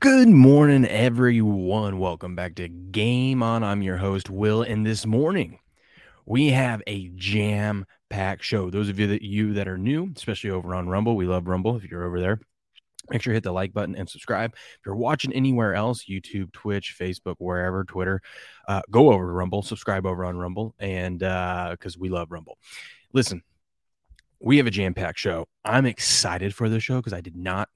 Good morning, everyone. Welcome back to Game On. I'm your host, Will, and this morning we have a jam packed show. Those of you that you that are new, especially over on Rumble, we love Rumble. If you're over there, make sure you hit the like button and subscribe. If you're watching anywhere else, YouTube, Twitch, Facebook, wherever, Twitter, uh, go over to Rumble, subscribe over on Rumble, and because uh, we love Rumble. Listen, we have a jam packed show. I'm excited for the show because I did not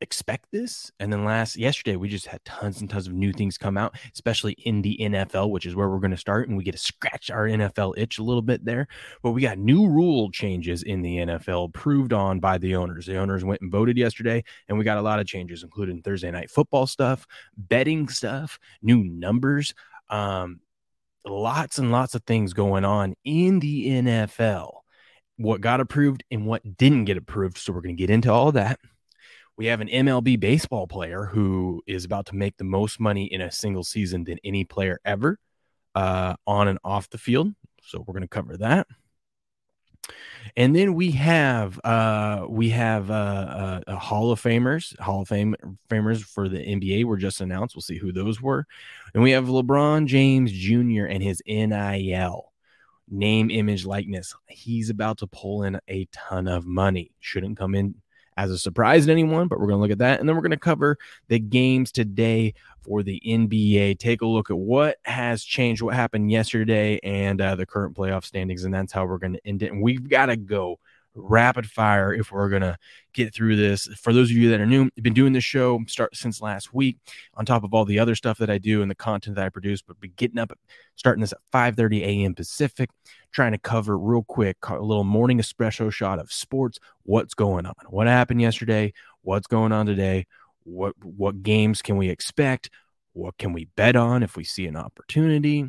expect this. And then last yesterday, we just had tons and tons of new things come out, especially in the NFL, which is where we're going to start. And we get to scratch our NFL itch a little bit there. But we got new rule changes in the NFL approved on by the owners. The owners went and voted yesterday, and we got a lot of changes, including Thursday night football stuff, betting stuff, new numbers. Um, lots and lots of things going on in the NFL. What got approved and what didn't get approved. So we're going to get into all that we have an MLB baseball player who is about to make the most money in a single season than any player ever uh, on and off the field. So we're going to cover that. And then we have uh, we have uh, uh, Hall of Famers, Hall of Fame Famers for the NBA were just announced. We'll see who those were. And we have LeBron James Jr. and his NIL name, image, likeness. He's about to pull in a ton of money. Shouldn't come in as a surprise to anyone, but we're going to look at that. And then we're going to cover the games today for the NBA. Take a look at what has changed, what happened yesterday, and uh, the current playoff standings. And that's how we're going to end it. And we've got to go rapid fire if we're going to get through this. For those of you that are new, been doing this show start since last week on top of all the other stuff that I do and the content that I produce, but be getting up starting this at 5:30 a.m. Pacific, trying to cover real quick a little morning espresso shot of sports, what's going on, what happened yesterday, what's going on today, what what games can we expect, what can we bet on if we see an opportunity,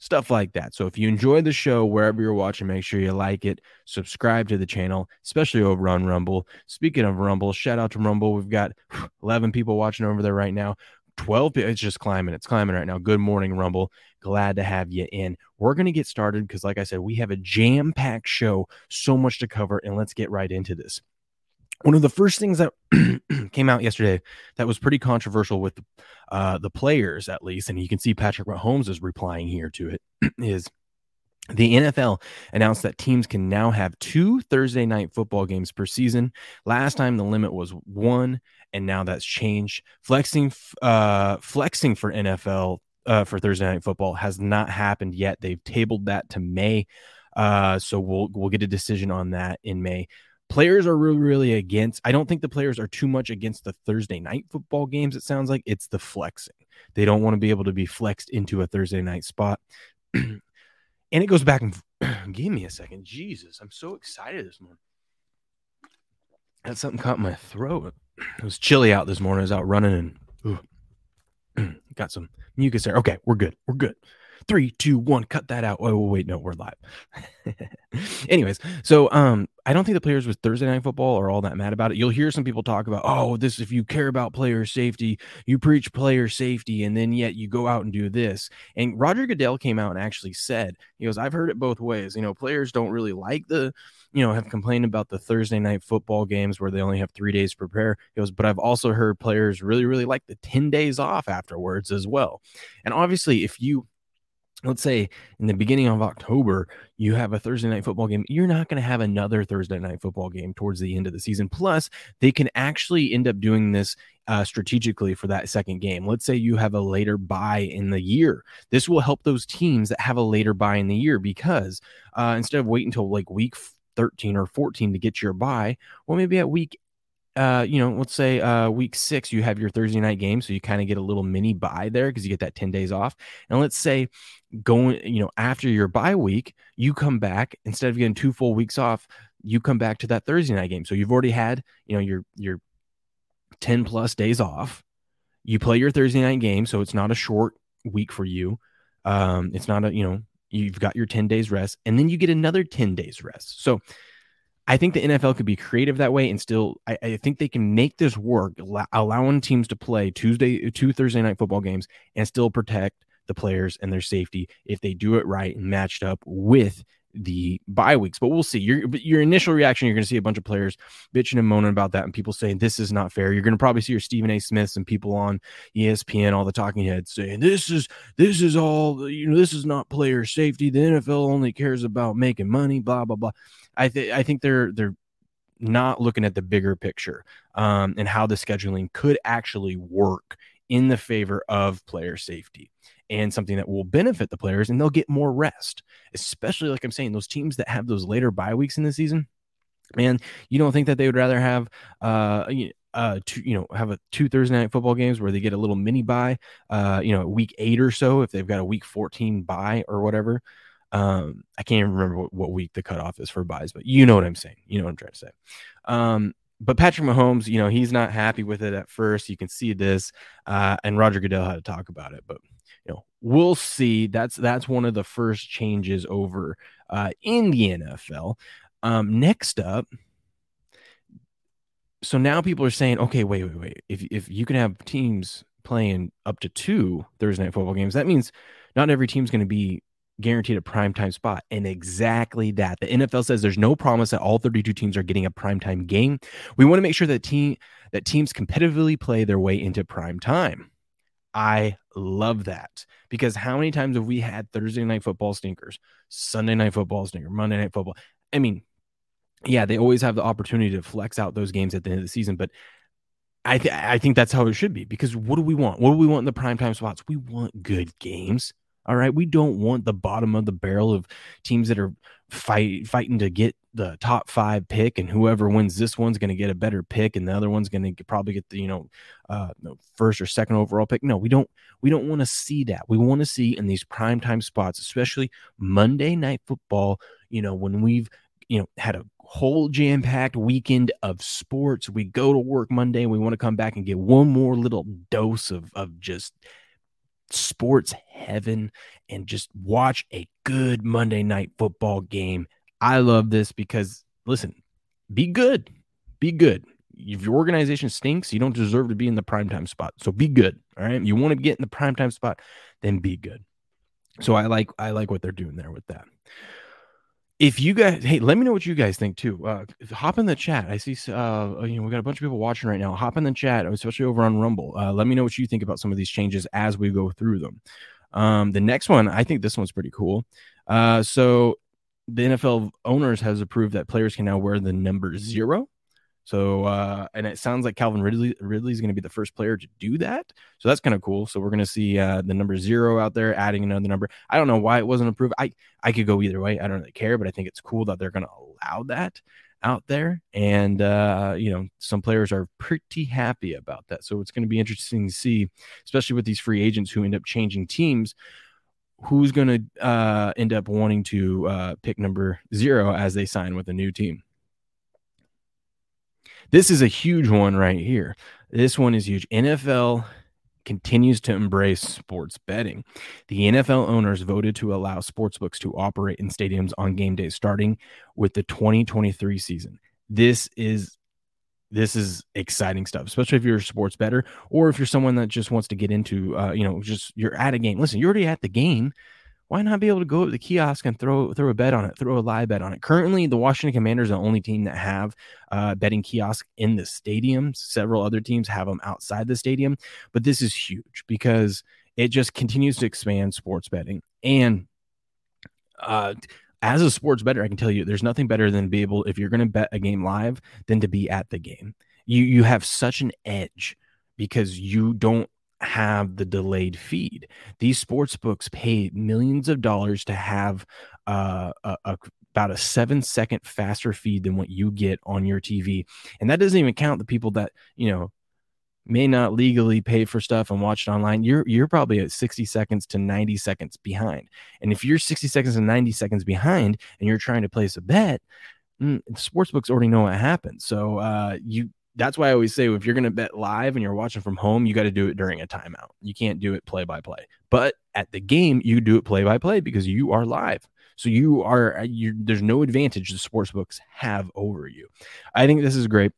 stuff like that. So if you enjoy the show wherever you're watching, make sure you like it, subscribe to the channel, especially over on Rumble. Speaking of Rumble, shout out to Rumble. We've got 11 people watching over there right now. 12 it's just climbing it's climbing right now good morning rumble glad to have you in we're going to get started because like i said we have a jam packed show so much to cover and let's get right into this one of the first things that came out yesterday that was pretty controversial with uh, the players, at least, and you can see Patrick Mahomes is replying here to it, is the NFL announced that teams can now have two Thursday night football games per season. Last time the limit was one, and now that's changed. Flexing, uh, flexing for NFL uh, for Thursday night football has not happened yet. They've tabled that to May, uh, so we'll we'll get a decision on that in May players are really really against i don't think the players are too much against the thursday night football games it sounds like. It's the flexing. They don't want to be able to be flexed into a thursday night spot. And it goes back and give me a second. Jesus i'm so excited this morning. Had something caught my throat. It was chilly out this morning. I was out running and ooh, got some mucus there. Okay we're good. We're good. Three, two, one, cut that out. Oh, wait, no, we're live. Anyways, so um, I don't think the players with Thursday night football are all that mad about it. You'll hear some people talk about, oh, this if you care about player safety, you preach player safety, and then yet you go out and do this. And Roger Goodell came out and actually said, he goes, I've heard it both ways. You know, players don't really like the, you know, have complained about the Thursday night football games where they only have three days to prepare. He goes, but I've also heard players really, really like the 10 days off afterwards as well. And obviously, if you let's say in the beginning of October, you have a Thursday night football game, you're not going to have another Thursday night football game towards the end of the season. Plus, they can actually end up doing this uh, strategically for that second game. Let's say you have a later bye in the year. This will help those teams that have a later bye in the year because uh, instead of waiting until like week 13 or 14 to get your bye, well, maybe at week uh, you know, let's say uh, week six, you have your Thursday night game. So you kind of get a little mini bye there because you get that 10 days off. And let's say going, you know, after your bye week, you come back instead of getting two full weeks off, you come back to that Thursday night game. So you've already had, you know, your your 10 plus days off. You play your Thursday night game, so it's not a short week for you. Um, it's not a, you know, you've got your 10 days rest, and then you get another 10 days rest. So I think the NFL could be creative that way and still, I, I, think they can make this work, allowing teams to play Tuesday, two Thursday night football games and still protect the players and their safety if they do it right and matched up with the bye weeks. But we'll see. Your your initial reaction, you're going to see a bunch of players bitching and moaning about that, and people saying this is not fair. You're going to probably see your Stephen A. Smiths and people on ESPN, all the talking heads saying this is this is all you know. This is not player safety. The NFL only cares about making money. Blah blah blah. I think I think they're they're not looking at the bigger picture um, and how the scheduling could actually work in the favor of player safety and something that will benefit the players and they'll get more rest, especially like I'm saying, those teams that have those later bye weeks in the season. Man, you don't think that they would rather have uh uh two, you know have a two Thursday night football games where they get a little mini bye uh you know week 8 or so if they've got a week 14 bye or whatever um I can't even remember what, what week the cutoff is for byes but you know what I'm saying you know what I'm trying to say um but Patrick Mahomes, you know, he's not happy with it at first. You can see this, uh, and Roger Goodell had to talk about it. But you know, we'll see. That's that's one of the first changes over uh, in the NFL. Um, next up, so now people are saying, okay, wait, wait, wait. If if you can have teams playing up to two Thursday night football games, that means not every team's going to be guaranteed a primetime spot. And exactly that. The NFL says there's no promise that all 32 teams are getting a primetime game. We want to make sure that team that teams competitively play their way into prime time. I love that because how many times have we had Thursday night football stinkers, Sunday night football stinker, Monday night football? I mean, yeah, they always have the opportunity to flex out those games at the end of the season, but I th- I think that's how it should be because what do we want? What do we want in the primetime spots? We want good games. All right. We don't want the bottom of the barrel of teams that are fight fighting to get the top five pick, and whoever wins this one's going to get a better pick, and the other one's going to probably get the you know uh, first or second overall pick. No, we don't. We don't want to see that. We want to see in these primetime spots, especially Monday night football. You know when we've you know had a whole jam packed weekend of sports. We go to work Monday. And we want to come back and get one more little dose of of just sports heaven and just watch a good Monday night football game. I love this because listen, be good. Be good. If your organization stinks, you don't deserve to be in the primetime spot. So be good. All right. You want to get in the primetime spot, then be good. So I like I like what they're doing there with that if you guys hey let me know what you guys think too uh hop in the chat. I see uh you know we got a bunch of people watching right now. Hop in the chat especially over on rumble. Uh let me know what you think about some of these changes as we go through them. Um the next one i think this one's pretty cool. Uh so the nfl owners has approved that players can now wear the number zero so, uh, and it sounds like Calvin Ridley Ridley is going to be the first player to do that. So that's kind of cool. So we're going to see uh, the number zero out there, adding another number. I don't know why it wasn't approved. I I could go either way. I don't really care, but I think it's cool that they're going to allow that out there. And uh, you know, some players are pretty happy about that. So it's going to be interesting to see, especially with these free agents who end up changing teams who's going to uh, end up wanting to uh, pick number zero as they sign with a new team. This is a huge one right here. This one is huge. NFL continues to embrace sports betting. The NFL owners voted to allow sportsbooks to operate in stadiums on game days starting with the 2023 season. This is this is exciting stuff, especially if you're a sports bettor or if you're someone that just wants to get into, uh, you know, just you're at a game. Listen, you're already at the game why not be able to go to the kiosk and throw throw a bet on it, throw a live bet on it? Currently, the Washington Commanders are the only team that have uh, betting kiosk in the stadium. Several other teams have them outside the stadium, but this is huge because it just continues to expand sports betting. And uh, as a sports bettor, I can tell you, there's nothing better than be able, if you're going to bet a game live, than to be at the game. You you have such an edge because you don't have the delayed feed. These sports books pay millions of dollars to have uh, a, a, about a seven second faster feed than what you get on your TV. And that doesn't even count the people that, you know, may not legally pay for stuff and watch it online. You're you're probably at 60 seconds to 90 seconds behind. And if you're 60 seconds and 90 seconds behind and you're trying to place a bet, mm, sports books already know what happens. So uh, you that's why I always say if you're going to bet live and you're watching from home, you got to do it during a timeout. You can't do it play by play. But at the game, you do it play by play because you are live. So you are uh, you there's no advantage the sports books have over you. I think this is great.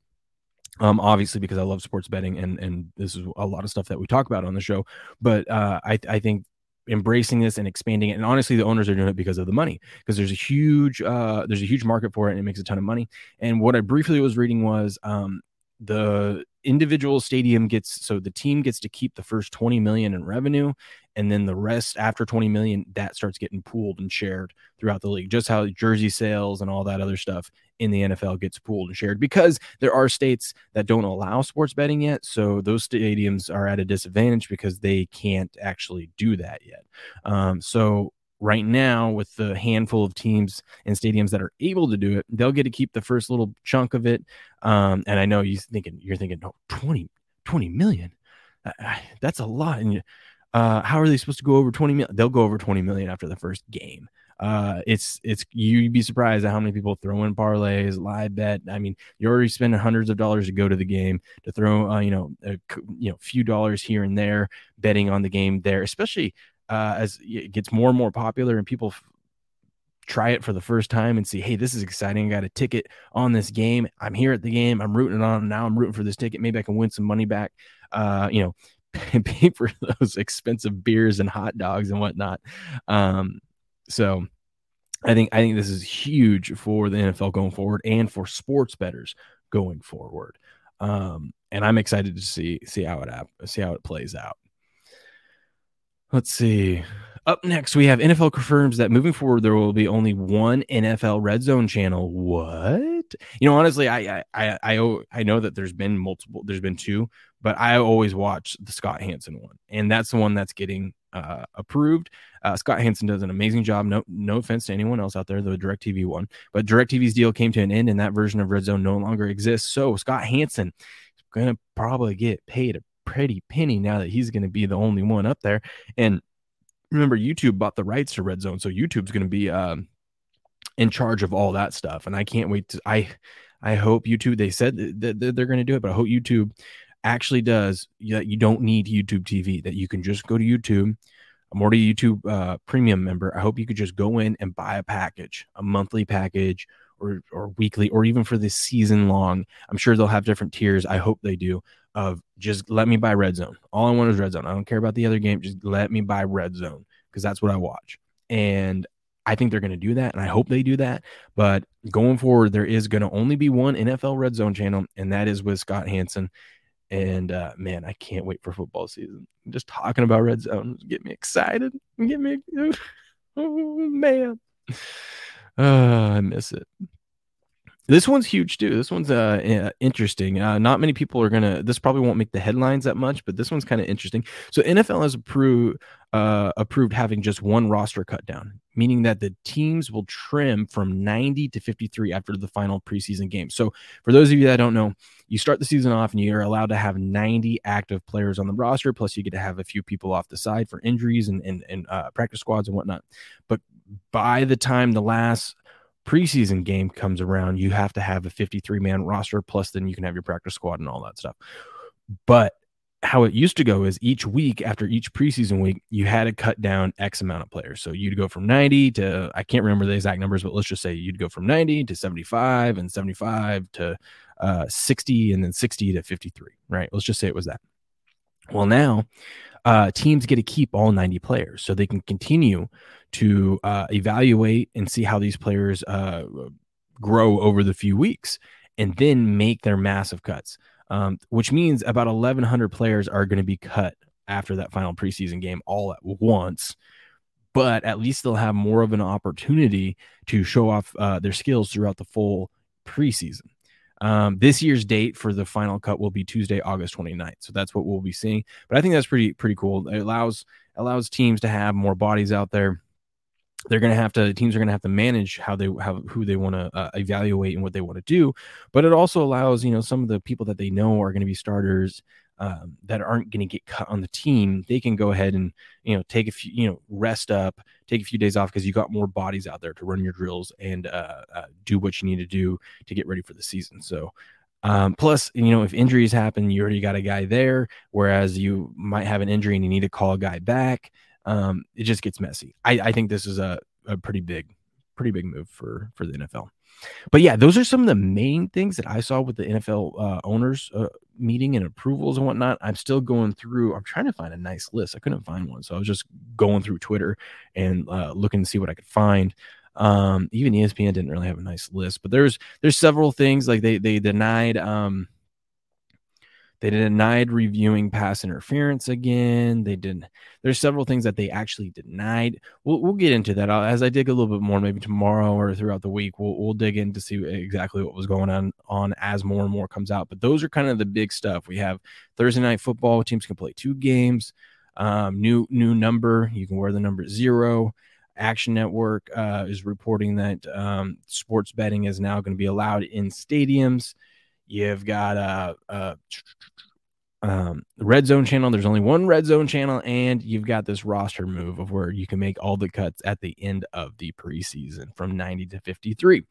Um, obviously because I love sports betting and and this is a lot of stuff that we talk about on the show. But uh, I I think embracing this and expanding it. And honestly, the owners are doing it because of the money, because there's a huge uh, there's a huge market for it and it makes a ton of money. And what I briefly was reading was um, the individual stadium gets so the team gets to keep the first 20 million in revenue and then the rest after 20 million that starts getting pooled and shared throughout the league. Just how jersey sales and all that other stuff in the NFL gets pooled and shared because there are states that don't allow sports betting yet. So those stadiums are at a disadvantage because they can't actually do that yet. Um, so right now with the handful of teams and stadiums that are able to do it they'll get to keep the first little chunk of it. Um, and i know you thinking you're thinking oh 20 20 million? That's a lot. And uh, how are they supposed to go over 20 million they'll go over 20 million after the first game. Uh, it's it's you'd be surprised at how many people throw in parlays, live bet. I mean, you're already spending hundreds of dollars to go to the game to throw, uh, you know, a you know, few dollars here and there betting on the game there, especially uh, as it gets more and more popular and people f- try it for the first time and see, hey, this is exciting. I got a ticket on this game. I'm here at the game. I'm rooting on. Now I'm rooting for this ticket. Maybe I can win some money back. Uh, you know, pay for those expensive beers and hot dogs and whatnot. Um, so I think I think this is huge for the NFL going forward and for sports bettors going forward. Um, and I'm excited to see see how it see how it plays out. Let's see. Up next, we have NFL confirms that moving forward there will be only one NFL Red Zone channel. What? You know, honestly, I I I I know that there's been multiple. There's been two, but I always watch the Scott Hanson one, and that's the one that's getting uh, approved. Uh, Scott Hanson does an amazing job. No, no offense to anyone else out there, the Directv one, but Directv's deal came to an end, and that version of Red Zone no longer exists. So Scott Hanson is going to probably get paid a pretty penny now that he's going to be the only one up there. And remember, YouTube bought the rights to Red Zone, so YouTube's going to be um, in charge of all that stuff. And I can't wait to. I I hope YouTube. They said that they're going to do it, but I hope YouTube actually does. That you don't need YouTube TV. That you can just go to YouTube. I'm already a YouTube uh, premium member. I hope you could just go in and buy a package, a monthly package, or or weekly, or even for the season long. I'm sure they'll have different tiers. I hope they do of just let me buy red zone. All I want is red zone. I don't care about the other game. Just let me buy red zone because that's what I watch. And I think they're going to do that. And I hope they do that. But going forward, there is going to only be one NFL red zone channel, and that is with Scott Hanson. And uh, man, I can't wait for football season. Just talking about red zone get me excited. Get me, oh man, uh, I miss it. This one's huge too. This one's uh, interesting. Uh, not many people are gonna. This probably won't make the headlines that much, but this one's kind of interesting. So NFL has approved uh, approved having just one roster cut down, meaning that the teams will trim from 90 to 53 after the final preseason game. So for those of you that don't know, you start the season off and you're allowed to have 90 active players on the roster, plus you get to have a few people off the side for injuries and and, and uh, practice squads and whatnot. But by the time the last preseason game comes around, you have to have a 53 man roster, plus then you can have your practice squad and all that stuff. But how it used to go is each week after each preseason week, you had to cut down X amount of players. So you'd go from 90 to, I can't remember the exact numbers, but let's just say you'd go from 90 to 75 and 75 to uh, 60 and then 60 to 53, right? Let's just say it was that. Well, now uh, teams get to keep all 90 players so they can continue to uh, evaluate and see how these players uh, grow over the few weeks and then make their massive cuts, um, which means about 1,100 players are going to be cut after that final preseason game all at once. But at least they'll have more of an opportunity to show off uh, their skills throughout the full preseason. Um, this year's date for the final cut will be Tuesday, August 29th. So that's what we'll be seeing. But I think that's pretty pretty cool. It allows allows teams to have more bodies out there they're going to have to teams are going to have to manage how they have who they want to uh, evaluate and what they want to do but it also allows you know some of the people that they know are going to be starters um, that aren't going to get cut on the team they can go ahead and you know take a few you know rest up take a few days off because you got more bodies out there to run your drills and uh, uh, do what you need to do to get ready for the season so um, plus, you know, if injuries happen, you already got a guy there. Whereas you might have an injury and you need to call a guy back um, it just gets messy. I, I think this is a, a pretty big, pretty big move for for the NFL. but yeah, those are some of the main things that I saw with the NFL uh, owners uh, meeting and approvals and whatnot. I'm still going through. I'm trying to find a nice list. I couldn't find one, so I was just going through Twitter and uh, looking to see what I could find. Um, even ESPN didn't really have a nice list, but there's there's several things like they they denied um they denied reviewing pass interference again. They didn't. There's several things that they actually denied. We'll, we'll get into that I'll, as I dig a little bit more, maybe tomorrow or throughout the week. We'll, we'll dig in to see exactly what was going on on as more and more comes out. But those are kind of the big stuff. We have Thursday night football. Teams can play two games. Um, new new number. You can wear the number zero. Action Network uh, is reporting that um, sports betting is now going to be allowed in stadiums. You've got a, a um, red zone channel. There's only one red zone channel, and you've got this roster move of where you can make all the cuts at the end of the preseason from 90 to 53.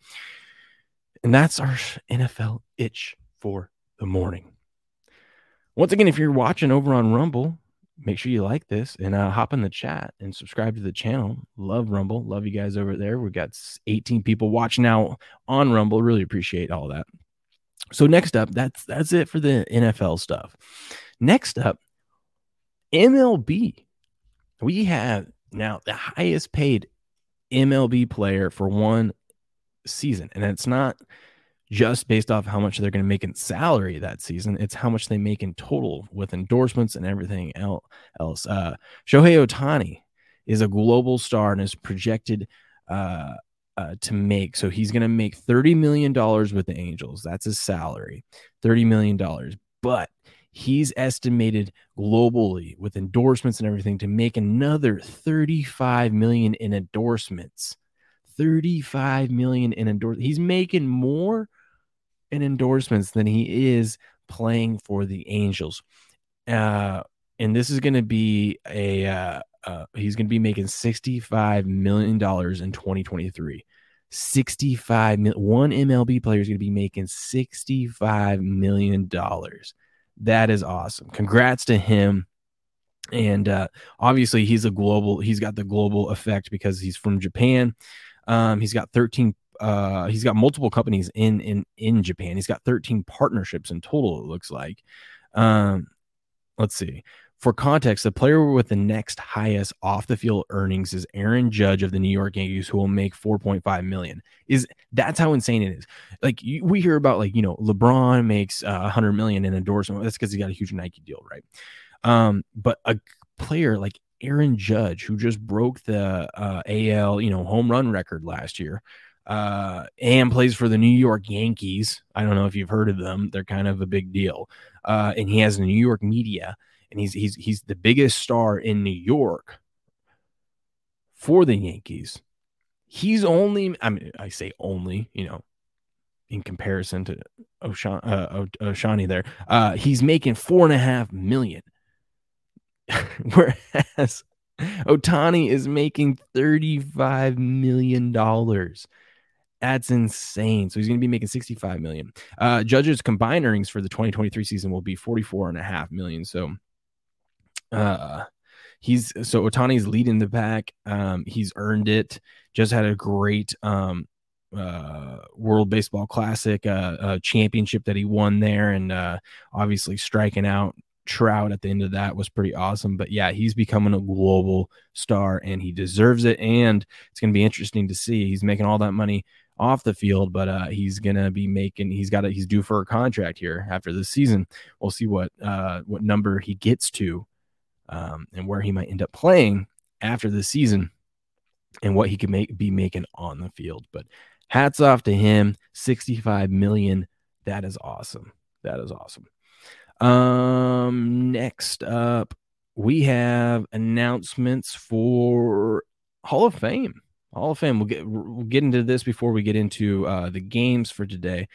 And that's our NFL itch for the morning. Once again, if you're watching over on Rumble, make sure you like this and uh, hop in the chat and subscribe to the channel. Love Rumble. Love you guys over there. We've got 18 people watching now on Rumble. Really appreciate all that. So next up, that's that's it for the NFL stuff. Next up, MLB. We have now the highest paid MLB player for one season, and it's not just based off how much they're going to make in salary that season. It's how much they make in total with endorsements and everything else. Uh, Shohei Ohtani is a global star and is projected uh, uh, to make. So he's going to make $30 million with the Angels. That's his salary, $30 million. But he's estimated globally with endorsements and everything to make another 35 million in endorsements 35 million in endorsements he's making more in endorsements than he is playing for the angels uh and this is going to be a uh, uh, he's going to be making 65 million dollars in 2023 65 million one mlb player is going to be making 65 million dollars. That is awesome. Congrats to him. And uh, obviously he's a global he's got the global effect because he's from japan. Um, he's got 13 uh, he's got multiple companies in in in japan. He's got 13 partnerships in total it looks like. Um, let's see for context, the player with the next highest off the field earnings is Aaron Judge of the New York Yankees, who will make 4.5 million. Is that's how insane it is? Like you, we hear about, like you know, LeBron makes uh, 100 million in endorsement. That's because he got a huge Nike deal, right? Um, but a player like Aaron Judge, who just broke the uh, AL, you know, home run record last year, uh, and plays for the New York Yankees. I don't know if you've heard of them; they're kind of a big deal. Uh, and he has the New York media and he's he's he's the biggest star in New York for the Yankees. He's only I mean I say only, you know, in comparison to Oshan, uh, Oshani there, uh, he's making four and a half million. Whereas Ohtani is making $35 million. That's insane. So he's going to be making 65 million. Uh, Judge's combined earnings for the 2023 season will be 44 and a half million. So uh, he's so Ohtani's leading the pack. Um, he's earned it. Just had a great um, uh, World Baseball Classic uh, uh, championship that he won there, and uh, obviously striking out Trout at the end of that was pretty awesome. But yeah, he's becoming a global star, and he deserves it. And it's going to be interesting to see. He's making all that money off the field, but uh, he's gonna be making. He's got a, he's due for a contract here after this season. We'll see what uh, what number he gets to um, and where he might end up playing after the season and what he could make be making on the field. But hats off to him. 65 million. That is awesome. That is awesome. Um, next up, we have announcements for Hall of Fame. Hall of Fame. We'll get we'll get into this before we get into uh, the games for today.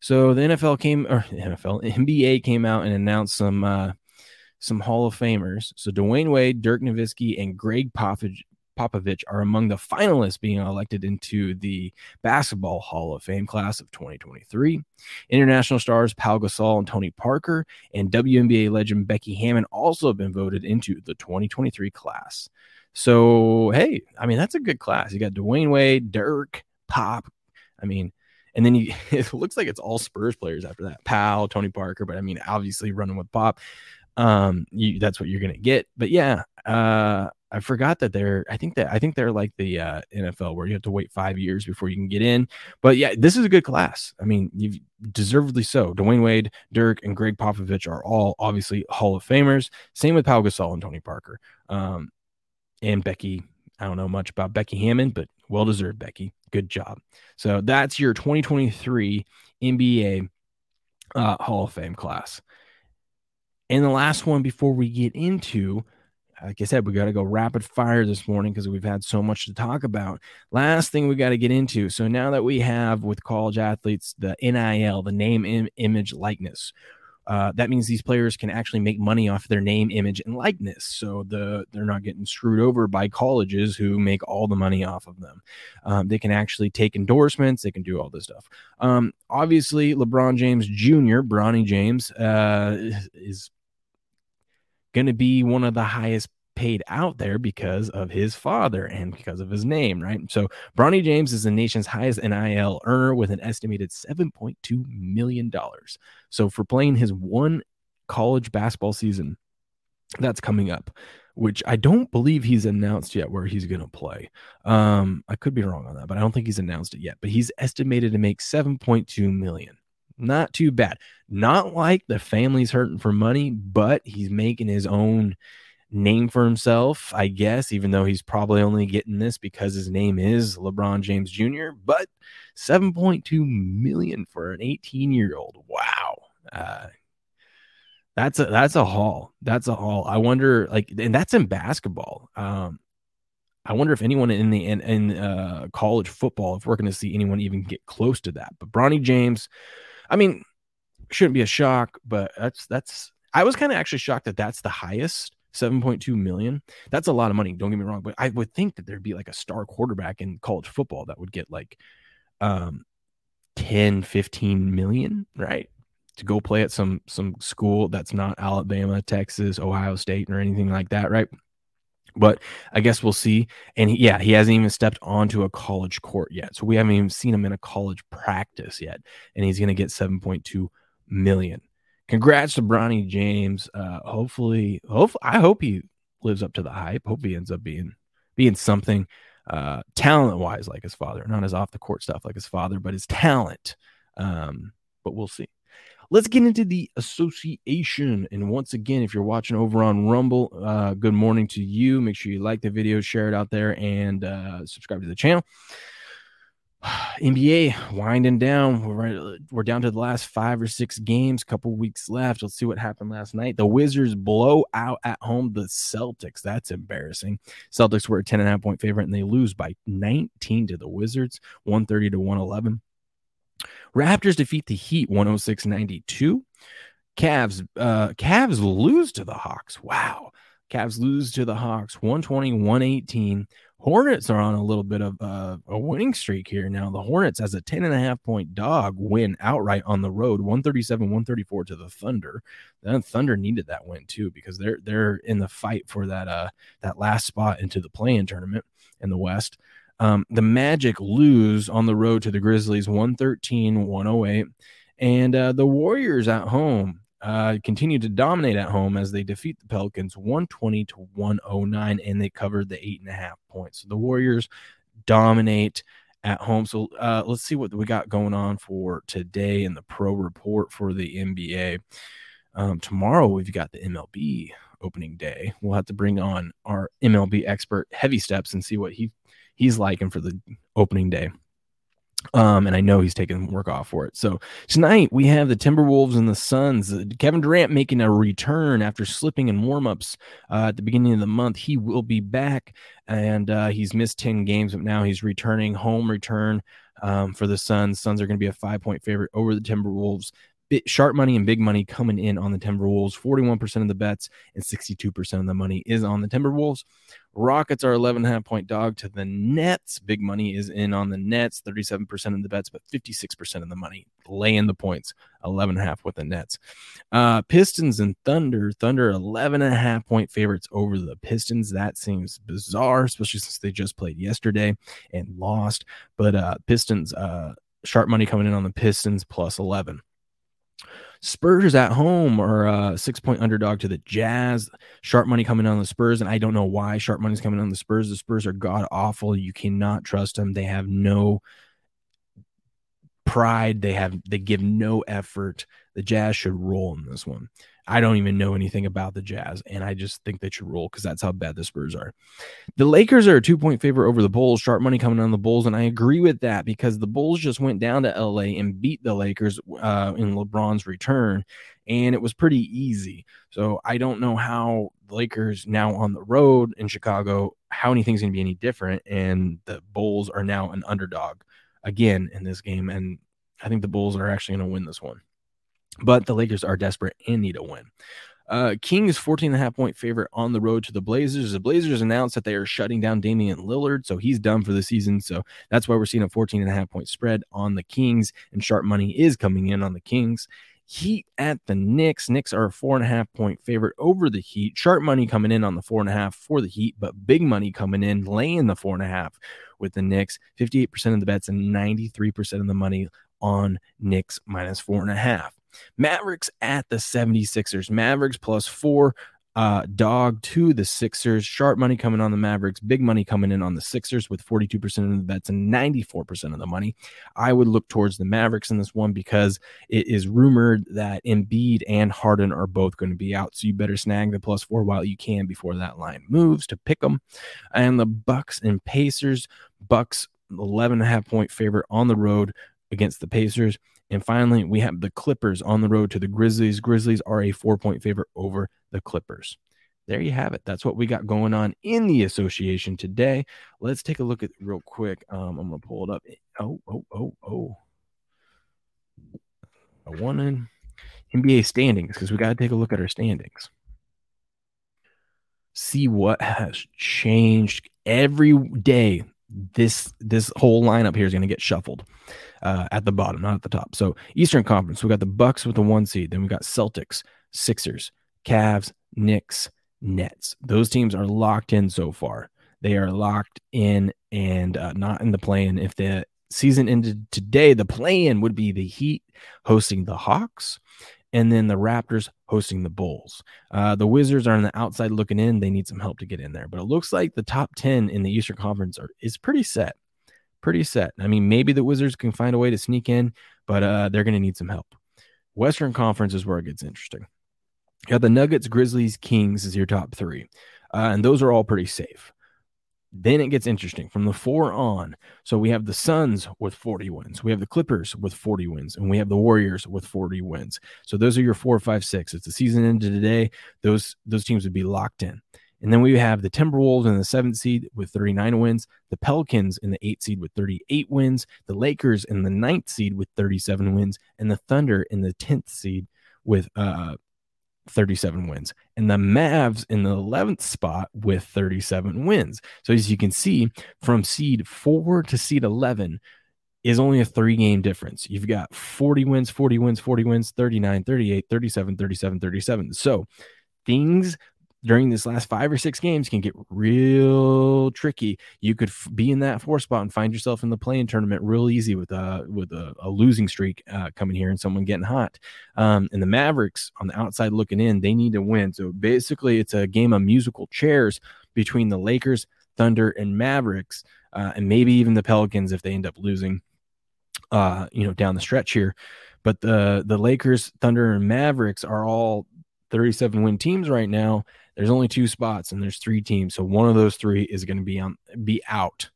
So the NFL came or NFL NBA came out and announced some uh, some Hall of Famers. So Dwyane Wade, Dirk Nowitzki, and Gregg Popovich are among the finalists being elected into the Basketball Hall of Fame class of 2023. International stars Pau Gasol and Tony Parker and WNBA legend Becky Hammon also have been voted into the 2023 class. So, hey, I mean, that's a good class. You got Dwyane Wade, Dirk, Pop. I mean, And then you, it looks like it's all Spurs players after that. Powell, Tony Parker, but I mean, obviously running with Pop. Um, you, that's what you're gonna get. But yeah, uh, I forgot that they're. I think that I think they're like the uh, NFL where you have to wait five years before you can get in. But yeah, this is a good class. I mean, you've deservedly so. Dwyane Wade, Dirk, and Gregg Popovich are all obviously Hall of Famers. Same with Pau Gasol and Tony Parker. Um, and Becky. I don't know much about Becky Hammon but well deserved, Becky. Good job. So that's your 2023 NBA uh, Hall of Fame class. And the last one before we get into, like I said, we got to go rapid fire this morning because we've had so much to talk about. Last thing we got to get into. So now that we have with college athletes the NIL, the name, Im- image, likeness, uh, that means these players can actually make money off their name, image, and likeness. So the they're not getting screwed over by colleges who make all the money off of them. Um, they can actually take endorsements. They can do all this stuff. Um, obviously, LeBron James Jr., Bronny James, uh, is going to be one of the highest paid out there because of his father and because of his name, right? So Bronny James is the nation's highest NIL earner with an estimated $7.2 million. So for playing his one college basketball season, that's coming up, which I don't believe he's announced yet where he's going to play. Um, I could be wrong on that, but I don't think he's announced it yet. But he's estimated to make 7.2 million. Not too bad. Not like the family's hurting for money, but he's making his own name for himself, I guess, even though he's probably only getting this because his name is LeBron James Jr. But 7.2 million for an 18 year old. Wow. Uh, that's a that's a haul. That's a haul. I wonder, like, and that's in basketball. Um, I wonder if anyone in the in, in uh, college football, if we're going to see anyone even get close to that. But Bronny James, I mean, shouldn't be a shock, but that's that's. I was kind of actually shocked that that's the highest 7.2 million. That's a lot of money. Don't get me wrong, but I would think that there'd be like a star quarterback in college football that would get like um 10, 15 million, right? To go play at some some school that's not Alabama, Texas, Ohio State, or anything like that, right? But I guess we'll see. And he, yeah, he hasn't even stepped onto a college court yet. So we haven't even seen him in a college practice yet. And he's going to get 7.2 million congrats to Bronny James. Uh, hopefully, hopefully, I hope he lives up to the hype. Hope he ends up being being something uh, talent wise like his father, not his off the court stuff like his father, but his talent. Um, but we'll see. Let's get into the association. And once again, if you're watching over on Rumble, uh, good morning to you. Make sure you like the video, share it out there, and uh, subscribe to the channel. NBA winding down. We're right, we're down to the last five or six games. Couple weeks left. Let's see what happened last night. The Wizards blow out at home the Celtics. That's embarrassing. Celtics were a 10 and a half point favorite and they lose by 19 to the Wizards, 130 to 111. Raptors defeat the Heat 106 92. Cavs, uh, Cavs lose to the Hawks. Wow. Cavs lose to the Hawks 120 118. Hornets are on a little bit of uh, a winning streak here now. The Hornets, as a 10 and a half point dog, win outright on the road 137 134 to the Thunder. Then Thunder needed that win too because they're they're in the fight for that uh that last spot into the play-in tournament in the West. Um, the Magic lose on the road to the Grizzlies 113 108. And uh, the Warriors at home uh, continue to dominate at home as they defeat the Pelicans 120 to 109, and they covered the eight and a half points. So the Warriors dominate at home. So uh, let's see what we got going on for today in the pro report for the NBA. Um, tomorrow we've got the MLB opening day. We'll have to bring on our MLB expert Heavy Steps and see what he he's liking for the opening day. Um, and I know he's taking work off for it. So tonight we have the Timberwolves and the Suns. Uh, Kevin Durant making a return after slipping in warmups uh, at the beginning of the month. He will be back, and uh, he's missed ten games, but now he's returning home return um, for the Suns. Suns are going to be a five point favorite over the Timberwolves sharp money and big money coming in on the Timberwolves. 41% of the bets and 62% of the money is on the Timberwolves. Rockets are 11 and a half point dog to the Nets. Big money is in on the Nets, 37% of the bets, but 56% of the money laying the points, 11 and a half with the Nets. Uh, Pistons and Thunder, Thunder 11 and a half point favorites over the Pistons. That seems bizarre, especially since they just played yesterday and lost. But uh, Pistons, uh, sharp money coming in on the Pistons plus 11. Spurs at home are a six point underdog to the Jazz. Sharp money coming on the Spurs, and I don't know why sharp money is coming on the Spurs. The Spurs are god awful. You cannot trust them. They have no pride. They have they give no effort. The Jazz should roll in this one. I don't even know anything about the Jazz, and I just think they should roll because that's how bad the Spurs are. The Lakers are a two point favorite over the Bulls. Sharp money coming on the Bulls, and I agree with that because the Bulls just went down to LA and beat the Lakers uh, in LeBron's return, and it was pretty easy. So I don't know how the Lakers now on the road in Chicago, how anything's going to be any different, and the Bulls are now an underdog again in this game, and I think the Bulls are actually going to win this one but the Lakers are desperate and need a win. Uh, Kings 14 and a half point favorite on the road to the Blazers. The Blazers announced that they are shutting down Damian Lillard, so he's done for the season. So that's why we're seeing a 14 and a half point spread on the Kings, and sharp money is coming in on the Kings. Heat at the Knicks. Knicks are a four and a half point favorite over the Heat. Sharp money coming in on the four and a half for the Heat, but big money coming in laying the four and a half with the Knicks. 58% of the bets and 93% of the money on Knicks minus four and a half. Mavericks at the 76ers. Mavericks plus four. Uh, dog to the Sixers. Sharp money coming on the Mavericks. Big money coming in on the Sixers with 42% of the bets and 94% of the money. I would look towards the Mavericks in this one because it is rumored that Embiid and Harden are both going to be out. So you better snag the plus four while you can before that line moves to pick them. And the Bucks and Pacers. Bucks 11 and a half point favorite on the road against the Pacers. And finally, we have the Clippers on the road to the Grizzlies. Grizzlies are a four point favorite over the Clippers. There you have it. That's what we got going on in the association today. Let's take a look at real quick. Um, I'm to pull it up. Oh, oh, oh, oh. I want in NBA standings because we got to take a look at our standings. See what has changed every day. This this whole lineup here is going to get shuffled uh, at the bottom, not at the top. So Eastern Conference, we got the Bucks with the one seed. Then we got Celtics, Sixers, Cavs, Knicks, Nets. Those teams are locked in so far. They are locked in and uh, not in the play-in. If the season ended today, the play-in would be the Heat hosting the Hawks, and then the Raptors hosting the Bulls. Uh, the Wizards are on the outside looking in. They need some help to get in there, but it looks like the top ten in the Eastern Conference are is pretty set pretty set. I mean, maybe the Wizards can find a way to sneak in, but uh, they're going to need some help. Western Conference is where it gets interesting. You got the Nuggets, Grizzlies, Kings is your top three, uh, and those are all pretty safe. Then it gets interesting from the four on. So we have the Suns with 40 wins, we have the Clippers with 40 wins, and we have the Warriors with 40 wins. So those are your four, five, six. If the season ended today. Those those teams would be locked in. And then we have the Timberwolves in the seventh seed with 39 wins, the Pelicans in the eighth seed with 38 wins, the Lakers in the ninth seed with 37 wins, and the Thunder in the 10th seed with uh, 37 wins, and the Mavs in the 11th spot with 37 wins. So, as you can see, from seed four to seed 11 is only a three game difference. You've got 40 wins, 40 wins, 40 wins, 39, 38, 37, 37, 37. So, things during this last five or six games can get real tricky. You could f- be in that four spot and find yourself in the play-in tournament real easy with a with a, a losing streak uh, coming here and someone getting hot. Um, and the Mavericks on the outside looking in, they need to win. So basically, it's a game of musical chairs between the Lakers, Thunder, and Mavericks, uh, and maybe even the Pelicans if they end up losing. Uh, you know, down the stretch here, but the the Lakers, Thunder, and Mavericks are all 37 win teams right now there's only two spots and there's three teams. So one of those three is going to be on be out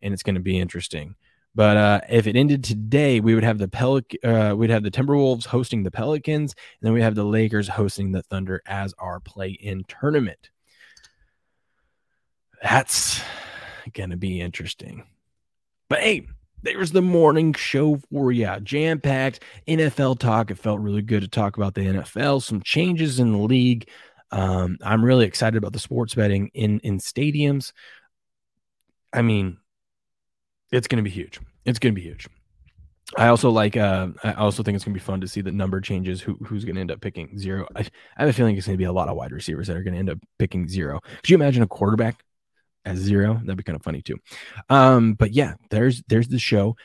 and it's going to be interesting. But uh, if it ended today, we would have the Pelic- uh, we'd have the Timberwolves hosting the Pelicans, and then we have the Lakers hosting the Thunder as our play-in tournament. That's gonna be interesting. But hey, there's the morning show for you. Jam packed NFL talk. It felt really good to talk about the NFL, some changes in the league, um, I'm really excited about the sports betting in in stadiums. I mean, it's going to be huge. It's going to be huge. I also like. Uh, I also think it's going to be fun to see the number changes. Who who's going to end up picking zero? I, I have a feeling it's going to be a lot of wide receivers that are going to end up picking zero. Could you imagine a quarterback as zero? That'd be kind of funny too. Um, but yeah, there's there's the show.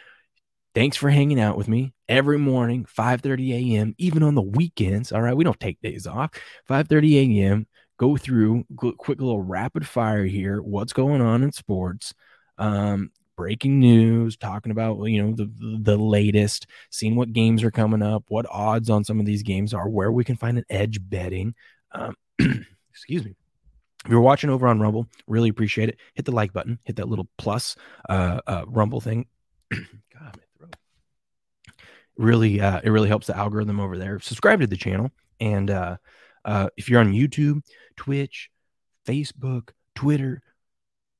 Thanks for hanging out with me every morning 5.30 a.m even on the weekends all right? We don't take days off. 5.30 a.m go through quick little rapid fire here what's going on in sports um, breaking news talking about you know the the latest seeing what games are coming up what odds on some of these games are where we can find an edge betting um, excuse me. If you're watching over on rumble really appreciate it. Hit the like button hit that little plus uh, uh rumble thing really uh, it really helps the algorithm over there. Subscribe to the channel and uh, uh, if you're on youtube twitch facebook twitter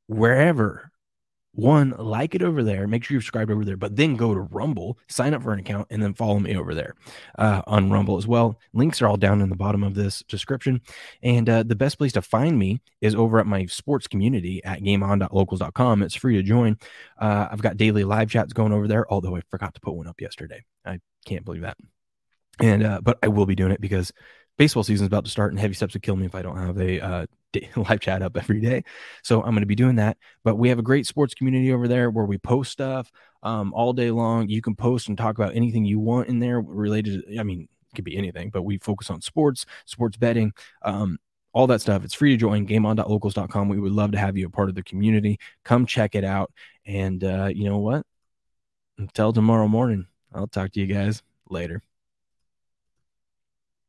wherever one like it over there make sure you're subscribed over there but then go to rumble sign up for an account and then follow me over there uh, on rumble as well. Links are all down in the bottom of this description. And uh, the best place to find me is over at my sports community at gameon.locals.com it's free to join. Uh, i've got daily live chats going over there although i forgot to put one up yesterday. I can't believe that. And uh, but i will be doing it because baseball season is about to start and heavy steps would kill me if i don't have a uh, live chat up every day. So I'm going to be doing that. But we have a great sports community over there where we post stuff um, all day long. You can post and talk about anything you want in there related. To, I mean, it could be anything, but we focus on sports, sports betting, um, all that stuff. It's free to join gameon.locals.com. We would love to have you a part of the community. Come check it out. And uh, you know what? Until tomorrow morning, I'll talk to you guys later.